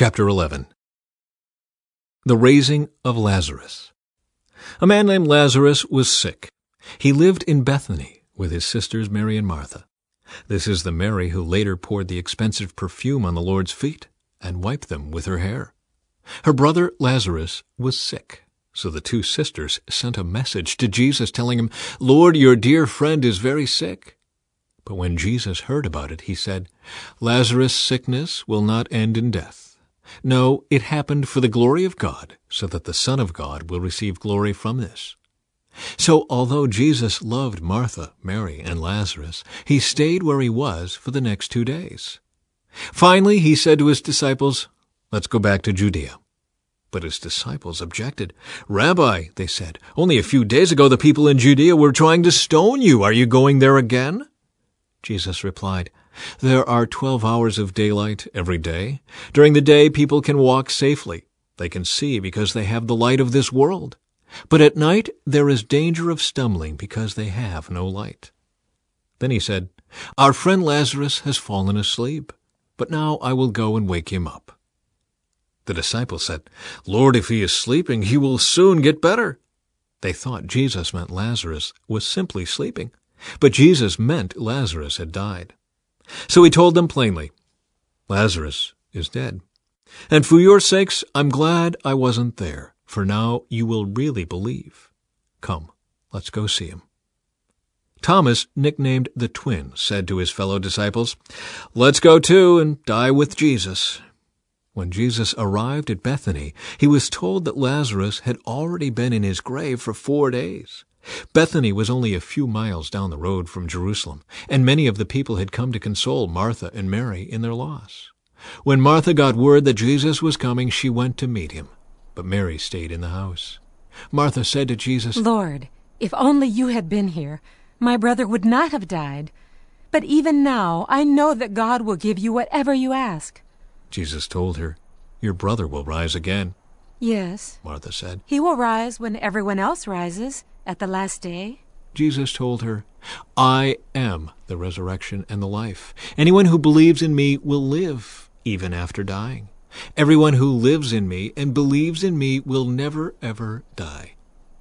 Chapter 11 The Raising of Lazarus. A man named Lazarus was sick. He lived in Bethany with his sisters Mary and Martha. This is the Mary who later poured the expensive perfume on the Lord's feet and wiped them with her hair. Her brother Lazarus was sick, so the two sisters sent a message to Jesus telling him, Lord, your dear friend is very sick. But when Jesus heard about it, he said, Lazarus' sickness will not end in death no, it happened for the glory of God, so that the Son of God will receive glory from this. So, although Jesus loved Martha, Mary, and Lazarus, he stayed where he was for the next two days. Finally, he said to his disciples, Let's go back to Judea. But his disciples objected. Rabbi, they said, only a few days ago the people in Judea were trying to stone you. Are you going there again? Jesus replied, there are 12 hours of daylight every day. During the day, people can walk safely. They can see because they have the light of this world. But at night, there is danger of stumbling because they have no light. Then he said, Our friend Lazarus has fallen asleep, but now I will go and wake him up. The disciples said, Lord, if he is sleeping, he will soon get better. They thought Jesus meant Lazarus was simply sleeping, but Jesus meant Lazarus had died. So he told them plainly, Lazarus is dead. And for your sakes, I'm glad I wasn't there, for now you will really believe. Come, let's go see him. Thomas, nicknamed the twin, said to his fellow disciples, Let's go too and die with Jesus. When Jesus arrived at Bethany, he was told that Lazarus had already been in his grave for four days. Bethany was only a few miles down the road from Jerusalem, and many of the people had come to console Martha and Mary in their loss. When Martha got word that Jesus was coming, she went to meet him, but Mary stayed in the house. Martha said to Jesus, Lord, if only you had been here, my brother would not have died. But even now I know that God will give you whatever you ask. Jesus told her, Your brother will rise again. Yes, Martha said. He will rise when everyone else rises at the last day? Jesus told her, I am the resurrection and the life. Anyone who believes in me will live even after dying. Everyone who lives in me and believes in me will never, ever die.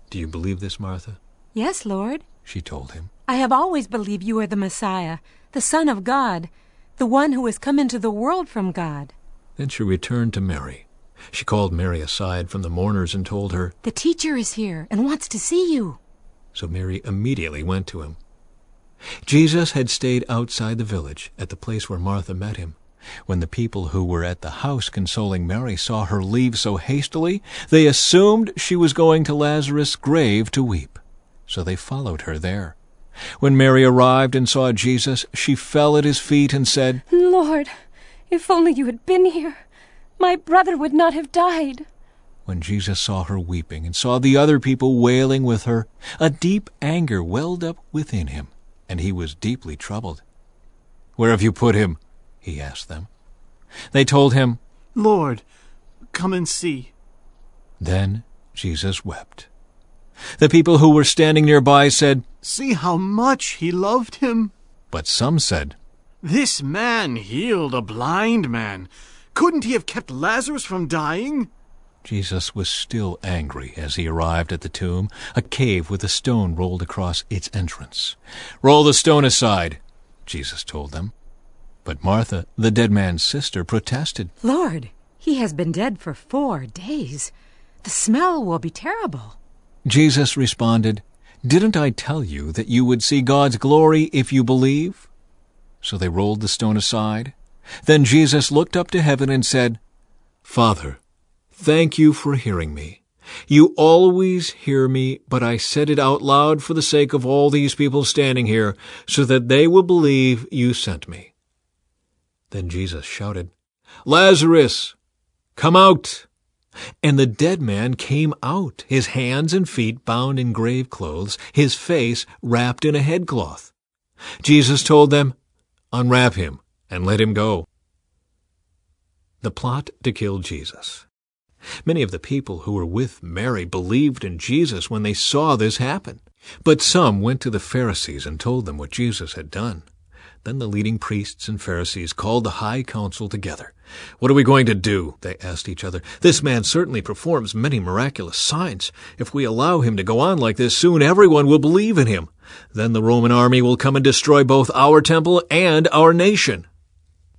Do you believe this, Martha? Yes, Lord, she told him. I have always believed you are the Messiah, the Son of God, the one who has come into the world from God. Then she returned to Mary. She called Mary aside from the mourners and told her, The teacher is here and wants to see you. So Mary immediately went to him. Jesus had stayed outside the village at the place where Martha met him. When the people who were at the house consoling Mary saw her leave so hastily, they assumed she was going to Lazarus' grave to weep. So they followed her there. When Mary arrived and saw Jesus, she fell at his feet and said, Lord, if only you had been here. My brother would not have died. When Jesus saw her weeping and saw the other people wailing with her, a deep anger welled up within him, and he was deeply troubled. Where have you put him? he asked them. They told him, Lord, come and see. Then Jesus wept. The people who were standing nearby said, See how much he loved him. But some said, This man healed a blind man. Couldn't he have kept Lazarus from dying? Jesus was still angry as he arrived at the tomb, a cave with a stone rolled across its entrance. Roll the stone aside, Jesus told them. But Martha, the dead man's sister, protested. Lord, he has been dead for four days. The smell will be terrible. Jesus responded, Didn't I tell you that you would see God's glory if you believe? So they rolled the stone aside. Then Jesus looked up to heaven and said, Father, thank you for hearing me. You always hear me, but I said it out loud for the sake of all these people standing here, so that they will believe you sent me. Then Jesus shouted, Lazarus, come out! And the dead man came out, his hands and feet bound in grave clothes, his face wrapped in a headcloth. Jesus told them, Unwrap him and let him go. The plot to kill Jesus. Many of the people who were with Mary believed in Jesus when they saw this happen. But some went to the Pharisees and told them what Jesus had done. Then the leading priests and Pharisees called the high council together. What are we going to do? They asked each other. This man certainly performs many miraculous signs. If we allow him to go on like this, soon everyone will believe in him. Then the Roman army will come and destroy both our temple and our nation.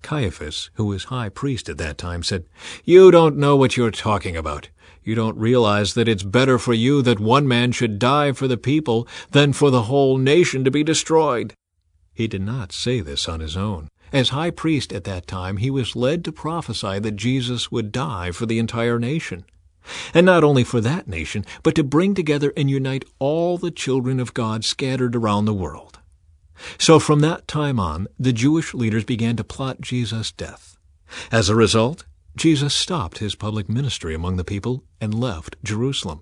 Caiaphas, who was high priest at that time, said, You don't know what you're talking about. You don't realize that it's better for you that one man should die for the people than for the whole nation to be destroyed. He did not say this on his own. As high priest at that time, he was led to prophesy that Jesus would die for the entire nation. And not only for that nation, but to bring together and unite all the children of God scattered around the world. So from that time on, the Jewish leaders began to plot Jesus' death. As a result, Jesus stopped his public ministry among the people and left Jerusalem.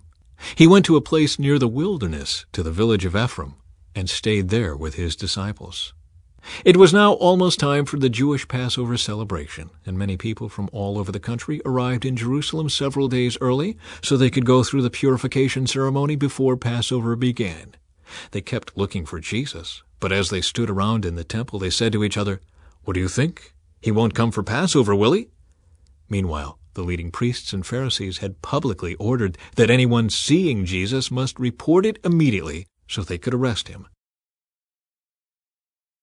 He went to a place near the wilderness, to the village of Ephraim, and stayed there with his disciples. It was now almost time for the Jewish Passover celebration, and many people from all over the country arrived in Jerusalem several days early so they could go through the purification ceremony before Passover began. They kept looking for Jesus, but as they stood around in the temple, they said to each other, What do you think? He won't come for Passover, will he? Meanwhile, the leading priests and Pharisees had publicly ordered that anyone seeing Jesus must report it immediately so they could arrest him.